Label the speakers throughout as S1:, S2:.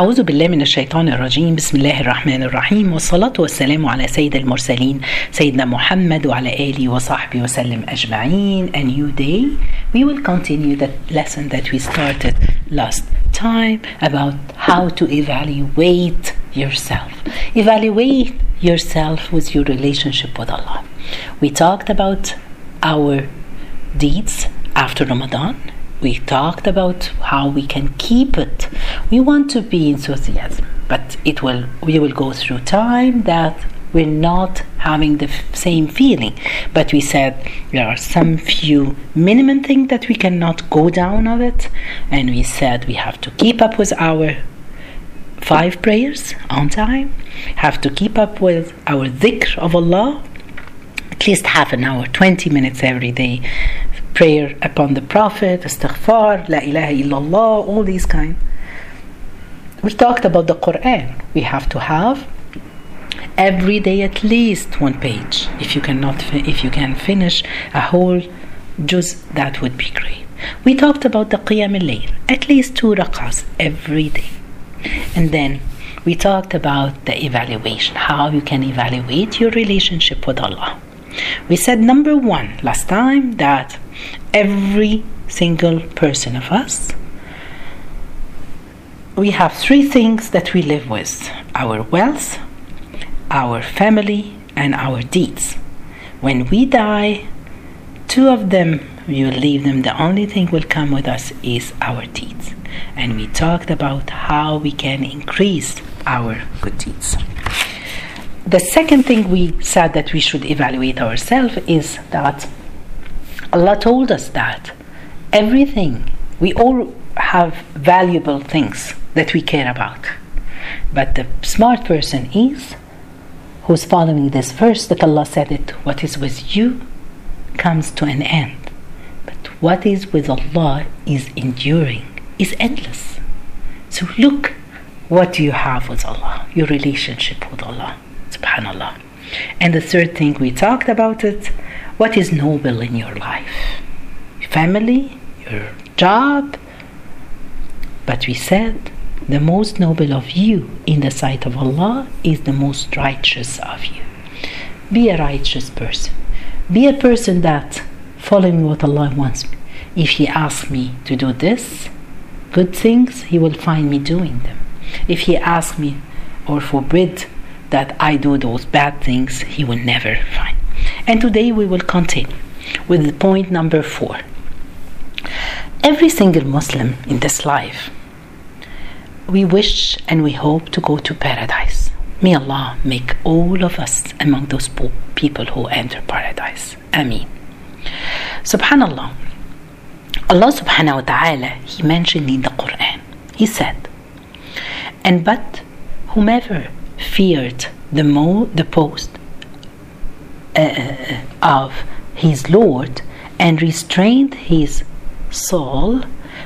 S1: أعوذ بالله من الشيطان الرجيم بسم الله الرحمن الرحيم والصلاة والسلام على سيد المرسلين سيدنا محمد وعلى آله وصحبه وسلم أجمعين A new day We will continue the lesson that we started last time about how to evaluate yourself Evaluate yourself with your relationship with Allah We talked about our deeds after Ramadan we talked about how we can keep it. We want to be enthusiasm, but it will we will go through time that we're not having the f- same feeling. But we said there are some few minimum things that we cannot go down of it, and we said we have to keep up with our five prayers on time, have to keep up with our dhikr of Allah, at least half an hour, 20 minutes every day, prayer upon the Prophet, istighfar, la ilaha illallah, all these kind. We talked about the Quran. We have to have every day at least one page. If you cannot, if you can finish a whole juz, that would be great. We talked about the Qiyam al-Layl, at least two rak'ahs every day. And then we talked about the evaluation, how you can evaluate your relationship with Allah. We said number one last time that every single person of us we have three things that we live with our wealth, our family, and our deeds. When we die, two of them we will leave them. The only thing will come with us is our deeds. And we talked about how we can increase our good deeds. The second thing we said that we should evaluate ourselves is that Allah told us that everything, we all have valuable things that we care about. But the smart person is who's following this verse that Allah said it, what is with you comes to an end. But what is with Allah is enduring, is endless. So look what you have with Allah, your relationship with Allah. Subhanallah. And the third thing we talked about it, what is noble in your life? Family, your job. But we said the most noble of you in the sight of Allah is the most righteous of you. Be a righteous person. Be a person that following what Allah wants. If He asks me to do this, good things, He will find me doing them. If He asks me or forbid that I do those bad things, He will never find. And today we will continue with point number four. Every single Muslim in this life, we wish and we hope to go to paradise. May Allah make all of us among those people who enter paradise. Ameen. Subhanallah. Allah subhanahu wa ta'ala, He mentioned in the Quran, He said, And but whomever feared the mo the post uh, of his Lord and restrained his soul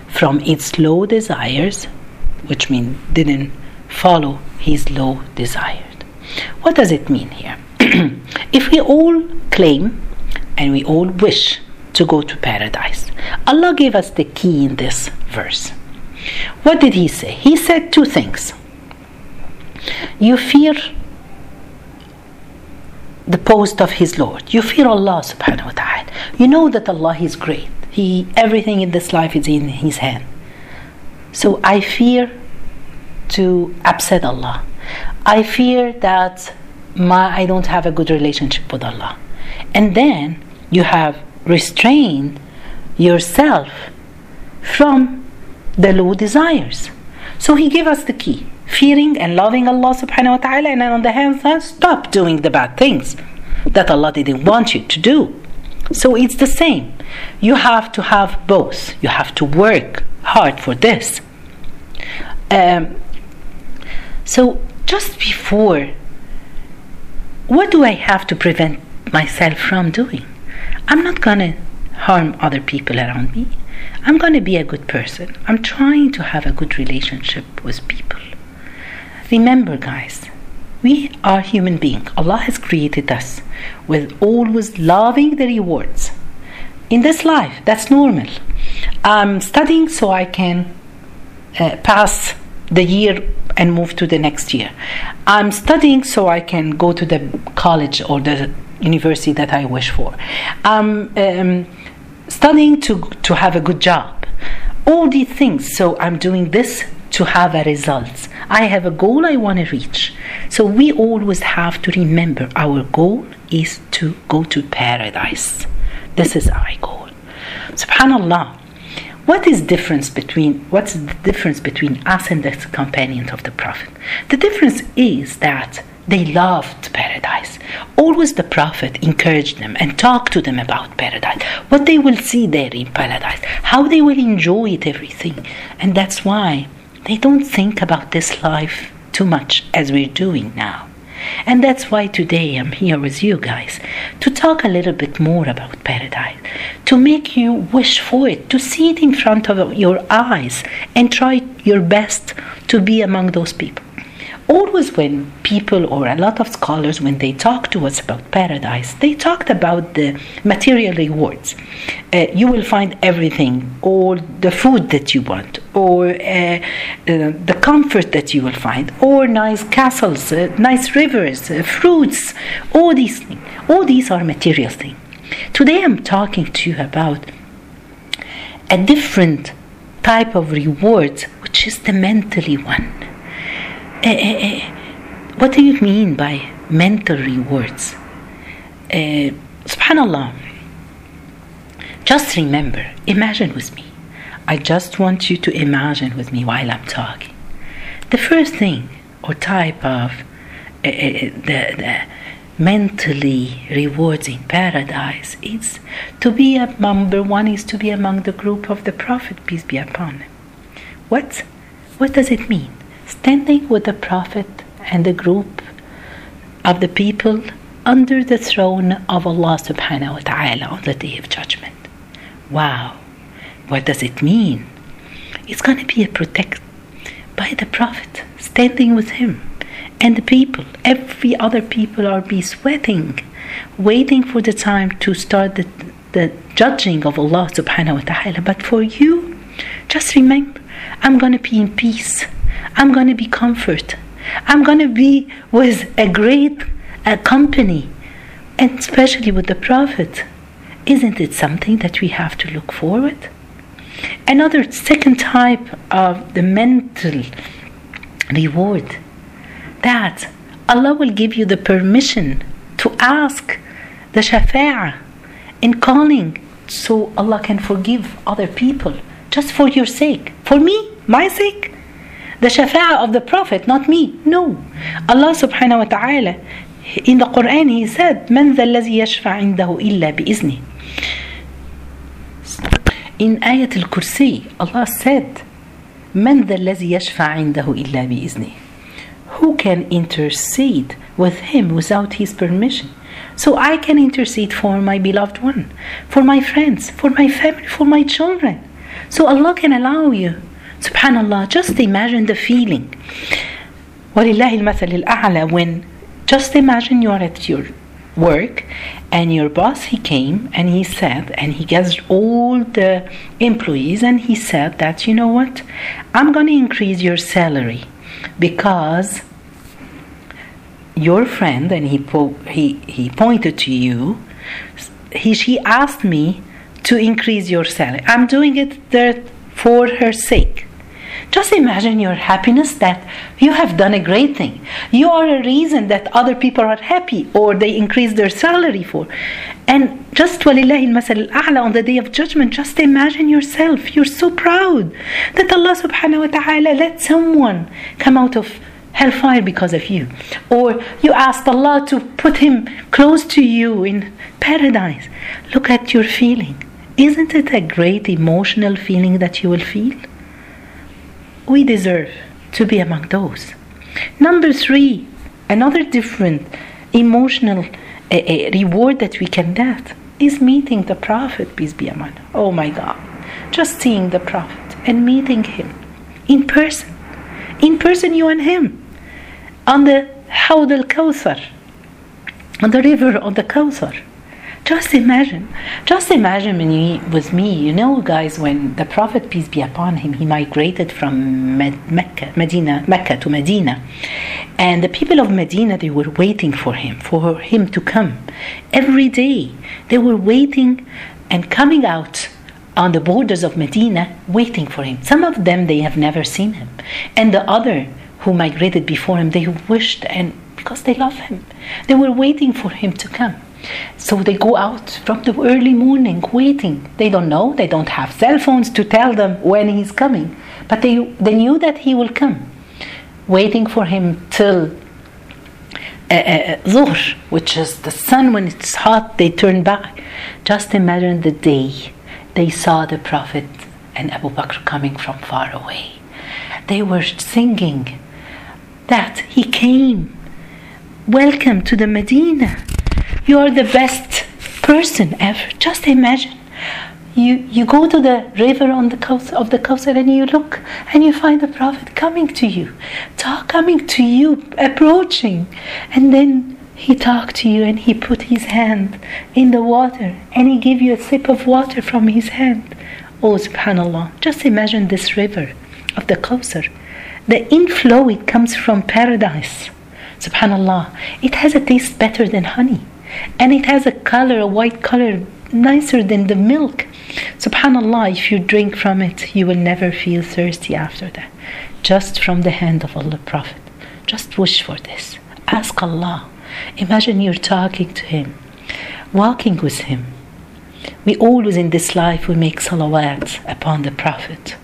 S1: from its low desires, which means didn't follow his low desired. What does it mean here? if we all claim and we all wish to go to paradise, Allah gave us the key in this verse. What did He say? He said two things. You fear the post of his Lord. You fear Allah subhanahu wa ta'ala. You know that Allah is great. He everything in this life is in his hand. So I fear to upset Allah. I fear that my I don't have a good relationship with Allah. And then you have restrained yourself from the low desires. So he gave us the key fearing and loving Allah subhanahu wa ta'ala, and on the hand side, stop doing the bad things that Allah didn't want you to do. So it's the same. You have to have both. You have to work hard for this. Um, so just before, what do I have to prevent myself from doing? I'm not gonna harm other people around me. I'm gonna be a good person. I'm trying to have a good relationship with people. Remember, guys, we are human beings. Allah has created us with always loving the rewards. In this life, that's normal. I'm studying so I can uh, pass the year and move to the next year. I'm studying so I can go to the college or the university that I wish for. I'm um, studying to, to have a good job. All these things. So I'm doing this to have a result. I have a goal I want to reach. So we always have to remember our goal is to go to paradise. This is our goal. Subhanallah. What is difference between what's the difference between us and the companions of the Prophet? The difference is that they loved paradise. Always the Prophet encouraged them and talked to them about paradise, what they will see there in paradise, how they will enjoy it, everything. And that's why they don't think about this life too much as we're doing now. And that's why today I'm here with you guys to talk a little bit more about paradise, to make you wish for it, to see it in front of your eyes, and try your best to be among those people always when people or a lot of scholars when they talk to us about paradise they talked about the material rewards uh, you will find everything all the food that you want or uh, uh, the comfort that you will find or nice castles uh, nice rivers uh, fruits all these things all these are material things today i'm talking to you about a different type of reward which is the mentally one uh, uh, what do you mean by mental rewards? Uh, Subhanallah. Just remember, imagine with me. I just want you to imagine with me while I'm talking. The first thing or type of uh, the, the mentally rewarding paradise is to be a number one is to be among the group of the Prophet, peace be upon him. What? What does it mean? standing with the Prophet and the group of the people under the throne of Allah subhanahu wa ta'ala on the day of judgment. Wow, what does it mean? It's going to be a protect by the Prophet standing with him and the people. Every other people are be sweating, waiting for the time to start the, the judging of Allah subhanahu wa ta'ala. But for you, just remember, I'm going to be in peace. I'm going to be comfort. I'm going to be with a great uh, company, and especially with the Prophet. Isn't it something that we have to look forward? Another second type of the mental reward that Allah will give you the permission to ask the shafa'ah in calling so Allah can forgive other people just for your sake. For me, my sake the shafa'ah of the Prophet, not me. No. Allah subhanahu wa ta'ala, in the Quran, He said, من ذا الذي يشفع عنده إلا بإذنه. In Ayat al-Kursi, Allah said, من ذا الذي يشفع عنده إلا بإذنه. Who can intercede with Him without His permission? So I can intercede for my beloved one, for my friends, for my family, for my children. So Allah can allow you Subhanallah, just imagine the feeling. وَلِلَّهِ الْمَثَلِ الْأَعْلَى when just imagine you're at your work and your boss he came and he said and he gathered all the employees and he said that you know what? I'm going to increase your salary because your friend and he po- he he pointed to you he she asked me to increase your salary. I'm doing it there for her sake just imagine your happiness that you have done a great thing. You are a reason that other people are happy or they increase their salary for. And just on the day of judgment, just imagine yourself. You're so proud that Allah subhanahu wa ta'ala let someone come out of hellfire because of you. Or you asked Allah to put him close to you in paradise. Look at your feeling. Isn't it a great emotional feeling that you will feel? We deserve to be among those. Number three, another different emotional uh, uh, reward that we can get is meeting the Prophet, peace be upon him. Oh my God. Just seeing the Prophet and meeting him in person. In person, you and him. On the Hawd al Kawthar, on the river of the Kawthar. Just imagine, just imagine me, with me, you know, guys, when the Prophet, peace be upon him, he migrated from Mecca, Medina, Mecca to Medina. And the people of Medina, they were waiting for him, for him to come. Every day, they were waiting and coming out on the borders of Medina, waiting for him. Some of them, they have never seen him. And the other who migrated before him, they wished and because they love him. They were waiting for him to come. So they go out from the early morning waiting. They don't know, they don't have cell phones to tell them when he's coming, but they, they knew that he will come. Waiting for him till uh, uh, which is the sun when it's hot, they turn back. Just imagine the day they saw the Prophet and Abu Bakr coming from far away. They were singing that he came. Welcome to the Medina. You are the best person ever. Just imagine. You, you go to the river on the coast of the coast and you look and you find the prophet coming to you, talk coming to you, approaching, and then he talked to you and he put his hand in the water and he gave you a sip of water from his hand. Oh, subhanallah. Just imagine this river of the Kawthar. The inflow, it comes from paradise. Subhanallah. It has a taste better than honey and it has a color, a white color, nicer than the milk. Subhanallah, if you drink from it, you will never feel thirsty after that. Just from the hand of Allah Prophet. Just wish for this. Ask Allah. Imagine you're talking to Him, walking with Him. We always in this life we make salawat upon the Prophet.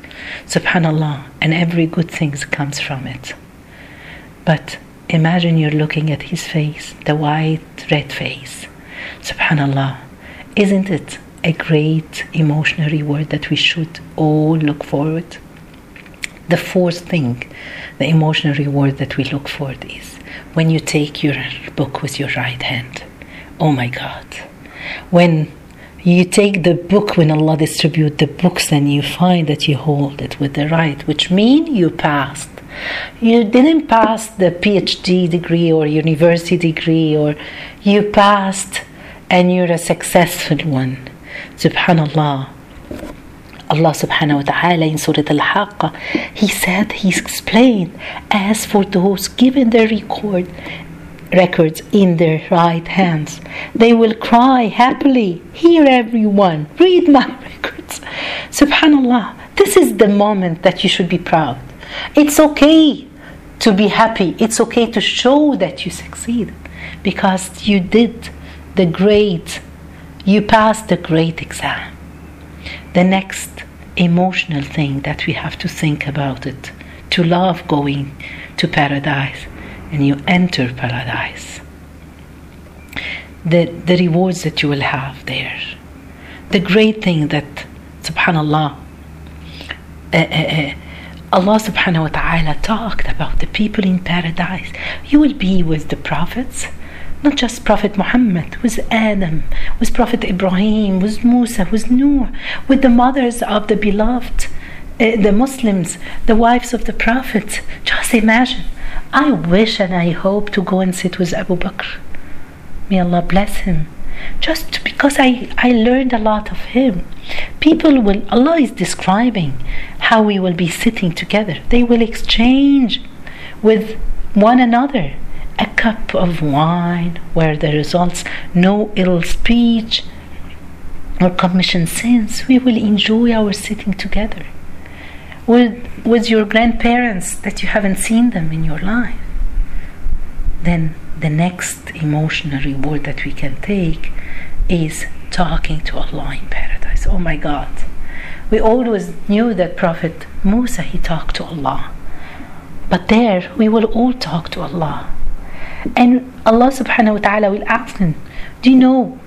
S1: Subhanallah, and every good thing comes from it. But Imagine you're looking at his face, the white, red face. Subhanallah. Isn't it a great emotional reward that we should all look forward? The fourth thing, the emotional reward that we look forward is when you take your book with your right hand. Oh my God. When you take the book when Allah distribute the books and you find that you hold it with the right, which means you passed you didn't pass the PhD degree or university degree, or you passed and you're a successful one. Subhanallah. Allah subhanahu wa ta'ala in Surah Al Haqqa, He said, He explained, as for those given the record, records in their right hands, they will cry happily, Hear everyone, read my records. Subhanallah, this is the moment that you should be proud. It's okay to be happy. It's okay to show that you succeeded because you did the great, you passed the great exam. The next emotional thing that we have to think about it to love going to paradise and you enter paradise. The, the rewards that you will have there. The great thing that, subhanAllah, uh, uh, uh, Allah subhanahu wa ta'ala talked about the people in paradise. You will be with the prophets, not just Prophet Muhammad, with Adam, with Prophet Ibrahim, with Musa, with Nuh, with the mothers of the beloved, uh, the Muslims, the wives of the prophets. Just imagine. I wish and I hope to go and sit with Abu Bakr. May Allah bless him just because I, I learned a lot of him. People will, Allah is describing how we will be sitting together. They will exchange with one another a cup of wine where there results no ill speech or commission sins. We will enjoy our sitting together with, with your grandparents that you haven't seen them in your life. Then the next emotional reward that we can take is talking to Allah in paradise. Oh my God. We always knew that Prophet Musa he talked to Allah. But there we will all talk to Allah. And Allah subhanahu wa ta'ala will ask him, Do you know?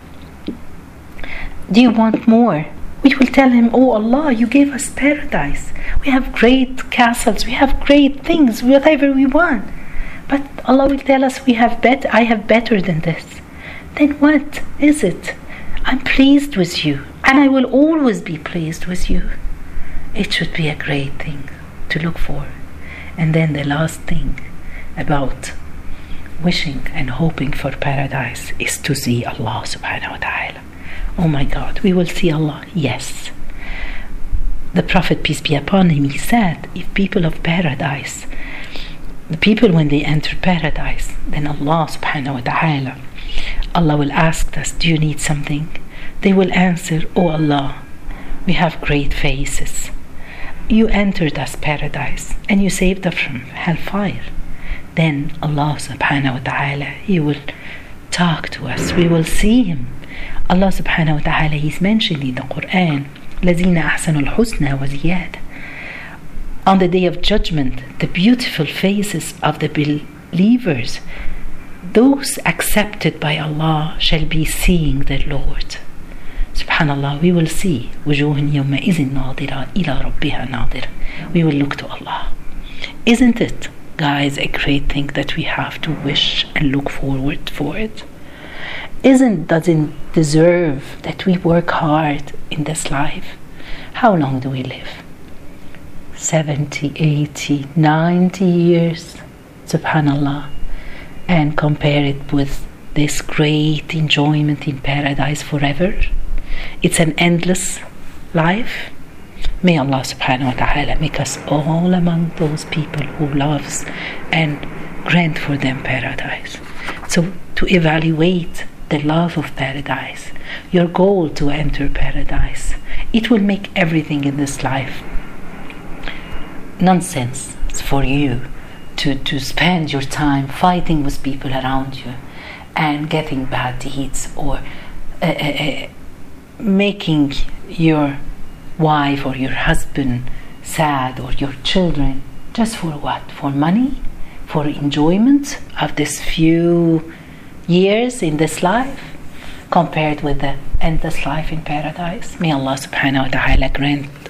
S1: Do you want more? We will tell him, Oh Allah, you gave us paradise. We have great castles, we have great things, whatever we want. But Allah will tell us we have bet I have better than this. Then what is it? I'm pleased with you, and I will always be pleased with you. It should be a great thing to look for. And then the last thing about wishing and hoping for paradise is to see Allah subhanahu wa ta'ala. Oh my God, we will see Allah. Yes. The Prophet, peace be upon him, he said, if people of paradise, people when they enter paradise, then Allah subhanahu wa ta'ala, Allah will ask us, Do you need something? They will answer, Oh Allah, we have great faces. You entered us paradise and you saved us from hellfire. Then Allah subhanahu wa ta'ala, He will talk to us. We will see Him. Allah subhanahu wa ta'ala is mentioned in the Quran, الذين أحسنوا الحسنى وزيادة. On the day of judgment, the beautiful faces of the believers, those accepted by Allah, shall be seeing their Lord. Subhanallah, we will see وجوه يومئذ ناظرة إلى ربها ناظرة. We will look to Allah. Isn't it, guys, a great thing that we have to wish and look forward for it? Isn't doesn't deserve that we work hard in this life? How long do we live? 70, 80, 90 years, subhanallah, and compare it with this great enjoyment in paradise forever. It's an endless life. May Allah subhanahu wa ta'ala make us all among those people who loves and grant for them paradise. So to evaluate the love of paradise, your goal to enter paradise, it will make everything in this life nonsense for you to, to spend your time fighting with people around you and getting bad deeds or uh, uh, uh, making your wife or your husband sad or your children just for what? For money? For enjoyment of this few years in this life compared with the endless life in paradise? May Allah subhanahu wa ta'ala grant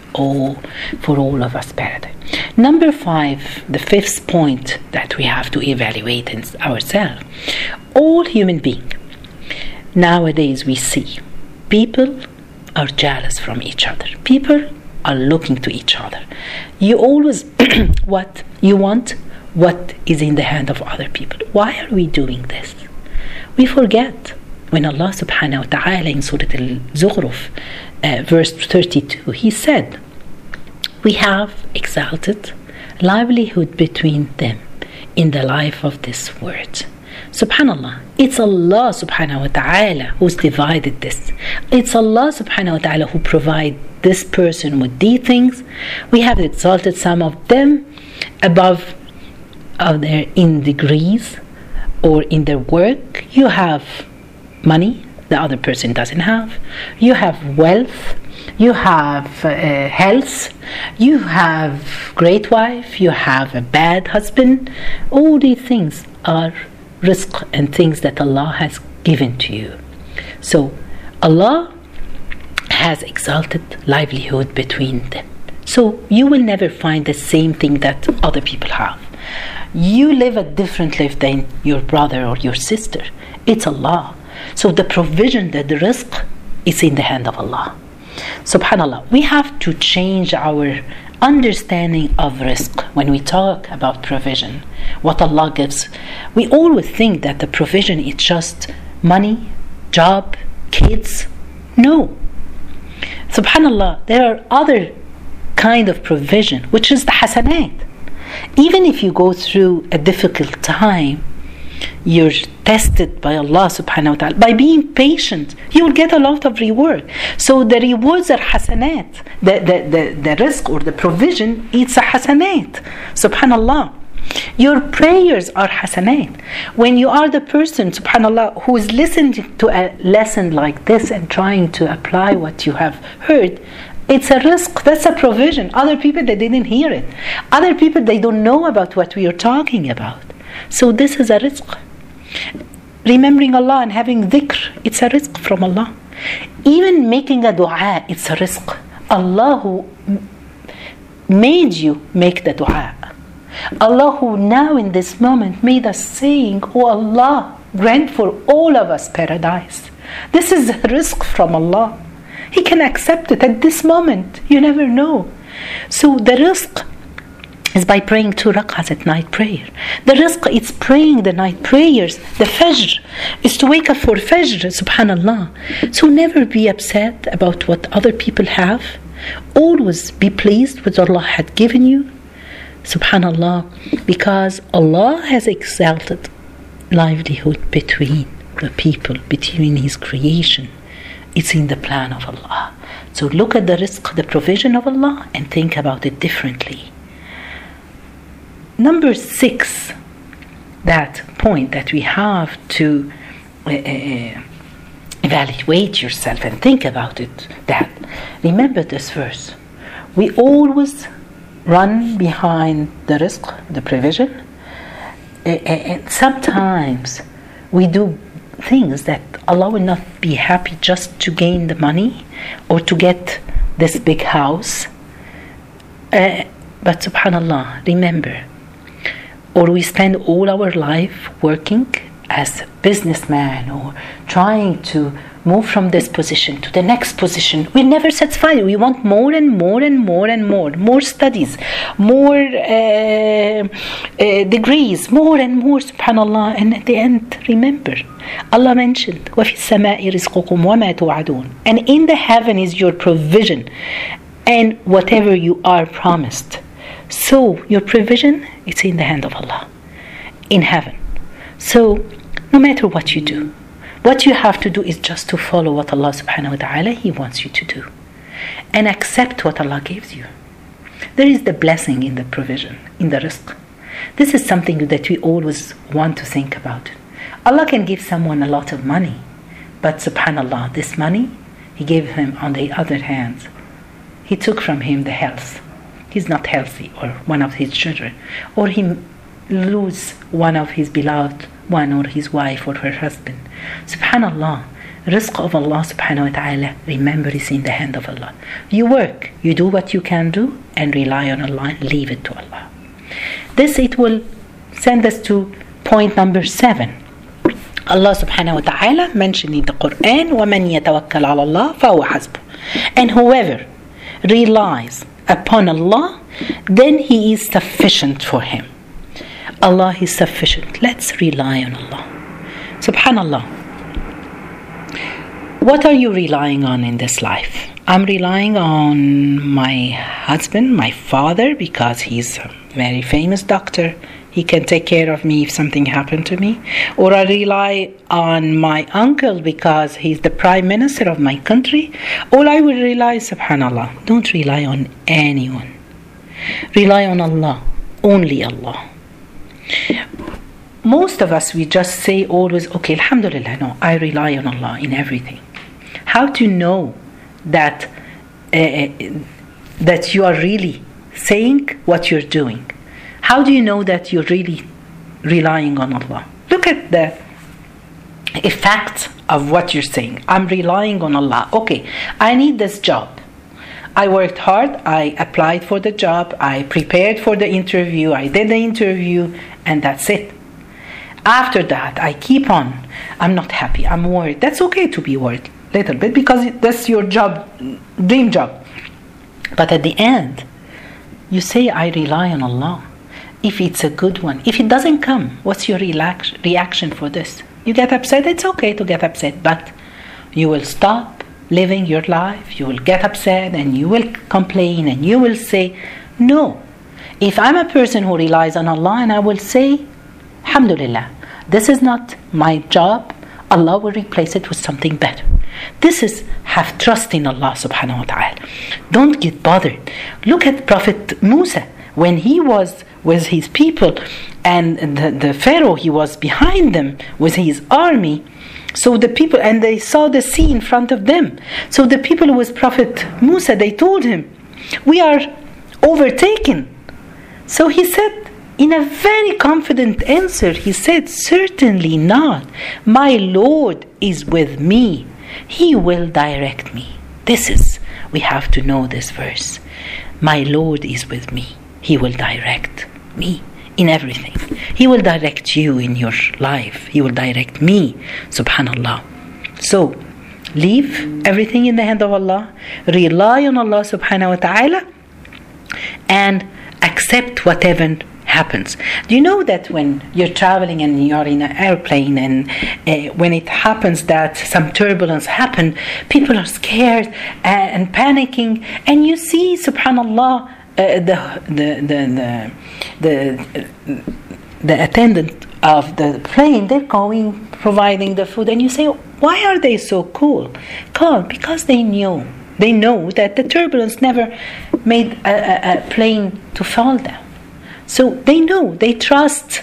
S1: for all of us paradise. Number five, the fifth point that we have to evaluate in ourselves. All human beings nowadays we see people are jealous from each other. People are looking to each other. You always what you want what is in the hand of other people. Why are we doing this? We forget when Allah subhanahu wa ta'ala in Surah Al-Zukhruf uh, verse 32 he said we have exalted livelihood between them in the life of this world. Subhanallah, it's Allah subhanahu wa ta'ala who's divided this. It's Allah subhanahu wa ta'ala who provide this person with these things. We have exalted some of them above other in degrees or in their work. You have money, the other person doesn't have. You have wealth, you have uh, health, you have great wife, you have a bad husband. All these things are rizq and things that Allah has given to you. So Allah has exalted livelihood between them. So you will never find the same thing that other people have. You live a different life than your brother or your sister. It's Allah. So the provision, that the rizq is in the hand of Allah. Subhanallah, we have to change our understanding of rizq when we talk about provision, what Allah gives. We always think that the provision is just money, job, kids. No. Subhanallah, there are other kind of provision, which is the hasanat. Even if you go through a difficult time, you're tested by Allah subhanahu wa ta'ala. By being patient, you will get a lot of reward. So the rewards are hasanat. The, the, the, the rizq or the provision, it's a hasanat. Subhanallah. Your prayers are hasanat. When you are the person, subhanAllah, who is listening to a lesson like this and trying to apply what you have heard, it's a rizq, that's a provision. Other people, they didn't hear it. Other people, they don't know about what we are talking about. So this is a rizq. Remembering Allah and having dhikr, it's a rizq from Allah. Even making a dua, it's a rizq. Allah who made you make the dua. Allah who now in this moment made us saying, Oh Allah, grant for all of us paradise. This is a rizq from Allah. He can accept it at this moment. You never know. So the rizq is by praying two rak'ahs at night prayer. The rizq is praying the night prayers. The fajr is to wake up for fajr, subhanallah. So never be upset about what other people have. Always be pleased with what Allah had given you. Subhanallah. Because Allah has exalted livelihood between the people, between His creation. It's in the plan of Allah. So look at the rizq, the provision of Allah, and think about it differently. Number six, that point that we have to uh, uh, evaluate yourself and think about it, that remember this verse. We always run behind the rizq, the provision, uh, and sometimes we do things that Allah will not be happy just to gain the money or to get this big house. Uh, but subhanallah, remember, or we spend all our life working as businessman or trying to move from this position to the next position we're never satisfied we want more and more and more and more more studies more uh, uh, degrees more and more subhanallah and at the end remember Allah mentioned وَفِي السَّمَاءِ رِزْقُكُمْ وَمَا تُوعَدُونَ and in the heaven is your provision and whatever you are promised so your provision it's in the hand of Allah in heaven so no matter what you do what you have to do is just to follow what Allah subhanahu wa ta'ala He wants you to do. And accept what Allah gives you. There is the blessing in the provision, in the rizq. This is something that we always want to think about. Allah can give someone a lot of money, but subhanAllah, this money He gave him on the other hand. He took from him the health he's not healthy or one of his children. Or he lose one of his beloved one or his wife or her husband. Subhanallah. Rizq of allah subhanahu wa ta'ala remember is in the hand of allah. You work you do what you can do and rely on allah leave it to allah. This it will send us to point number seven. Allah subhanahu wa ta'ala mentioned in the Quran, وَمَنْ يَتَوَكَّلْ عَلَى اللَّهِ فَهُوَ حَسْبُهُ And whoever relies upon Allah, then He is sufficient for him. Allah is sufficient. Let's rely on Allah. Subhanallah. What are you relying on in this life? I'm relying on my husband, my father, because he's a very famous doctor. He can take care of me if something happened to me. Or I rely on my uncle because he's the prime minister of my country. All I will rely, subhanAllah. Don't rely on anyone. Rely on Allah, only Allah most of us we just say always okay alhamdulillah no i rely on allah in everything how to know that uh, that you are really saying what you're doing how do you know that you're really relying on allah look at the effect of what you're saying i'm relying on allah okay i need this job I worked hard, I applied for the job, I prepared for the interview, I did the interview, and that's it. After that, I keep on. I'm not happy. I'm worried. That's okay to be worried a little bit because that's your job, dream job. But at the end, you say, I rely on Allah. If it's a good one, if it doesn't come, what's your relax- reaction for this? You get upset, it's okay to get upset, but you will stop living your life, you will get upset, and you will complain, and you will say, No, if I'm a person who relies on Allah and I will say, Alhamdulillah, this is not my job, Allah will replace it with something better. This is have trust in Allah subhanahu wa ta'ala. Don't get bothered. Look at Prophet Musa when he was with his people and the, the Pharaoh, he was behind them with his army. So the people, and they saw the sea in front of them. So the people with Prophet Musa, they told him, We are overtaken. So he said, in a very confident answer, he said, Certainly not. My Lord is with me. He will direct me. This is, we have to know this verse. My Lord is with me. He will direct me in everything. He will direct you in your life. He will direct me. Subhanallah. So, leave everything in the hand of Allah. Rely on Allah subhanahu wa ta'ala. And accept whatever happens. Do you know that when you're traveling and you're in an airplane and uh, when it happens that some turbulence happen, people are scared and, and panicking, and you see, subhanallah, Uh, the, the, the, the, the, attendant of the plane, they're going, providing the food, and you say, why are they so cool? Calm, because they knew. They know that the turbulence never made a, a, a plane to fall down. So they know, they trust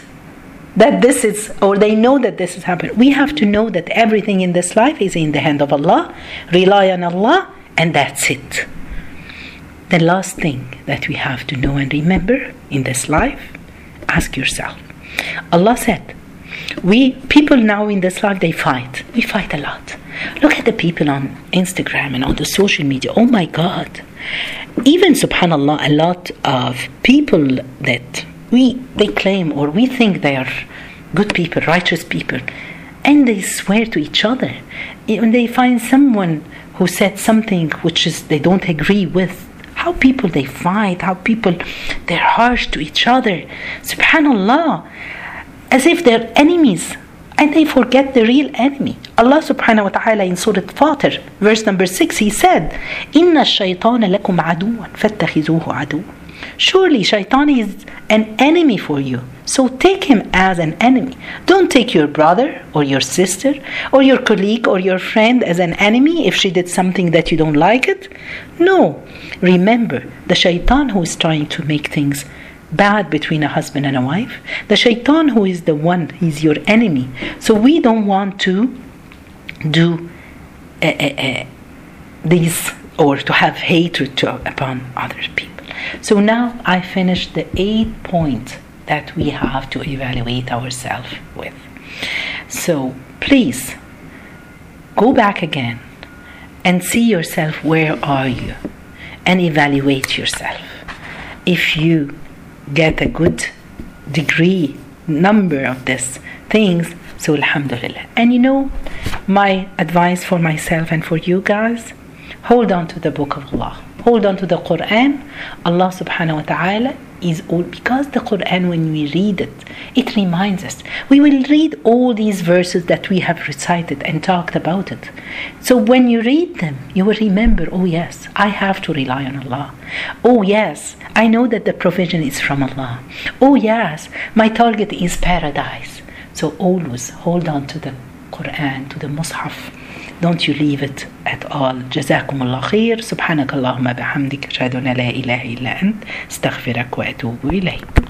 S1: that this is, or they know that this is happening. We have to know that everything in this life is in the hand of Allah, rely on Allah, and that's it. The last thing that we have to know and remember in this life, ask yourself. Allah said, we people now in this life they fight. We fight a lot. Look at the people on Instagram and on the social media. Oh my God! Even Subhanallah, a lot of people that we they claim or we think they are good people, righteous people, and they swear to each other. When they find someone who said something which is they don't agree with, how people they fight, how people they're harsh to each other. Subhanallah, as if they're enemies and they forget the real enemy. Allah subhanahu wa ta'ala in Surah Fatir, verse number 6, He said, إِنَّ الشَّيْطَانَ لَكُمْ عَدُوًا فَاتَّخِذُوهُ عَدُوًا Surely shaitan is an enemy for you. So take him as an enemy. Don't take your brother or your sister or your colleague or your friend as an enemy if she did something that you don't like it. No. Remember, the shaitan who is trying to make things bad between a husband and a wife. The shaitan who is the one, he's your enemy. So we don't want to do uh, uh, uh, these or to have hatred to, upon other people. So now I finished the eight points that we have to evaluate ourselves with. So please go back again and see yourself where are you and evaluate yourself. If you get a good degree number of these things so alhamdulillah and you know my advice for myself and for you guys hold on to the book of allah hold on to the quran allah subhanahu wa ta'ala is all because the Quran, when we read it, it reminds us. We will read all these verses that we have recited and talked about it. So when you read them, you will remember, oh yes, I have to rely on Allah. Oh yes, I know that the provision is from Allah. Oh yes, my target is paradise. So always hold on to the Quran, to the Mus'haf. Don't you leave it at all. جزاكم الله خير سبحانك اللهم بحمدك أشهد أن لا إله إلا أنت أستغفرك وأتوب إليك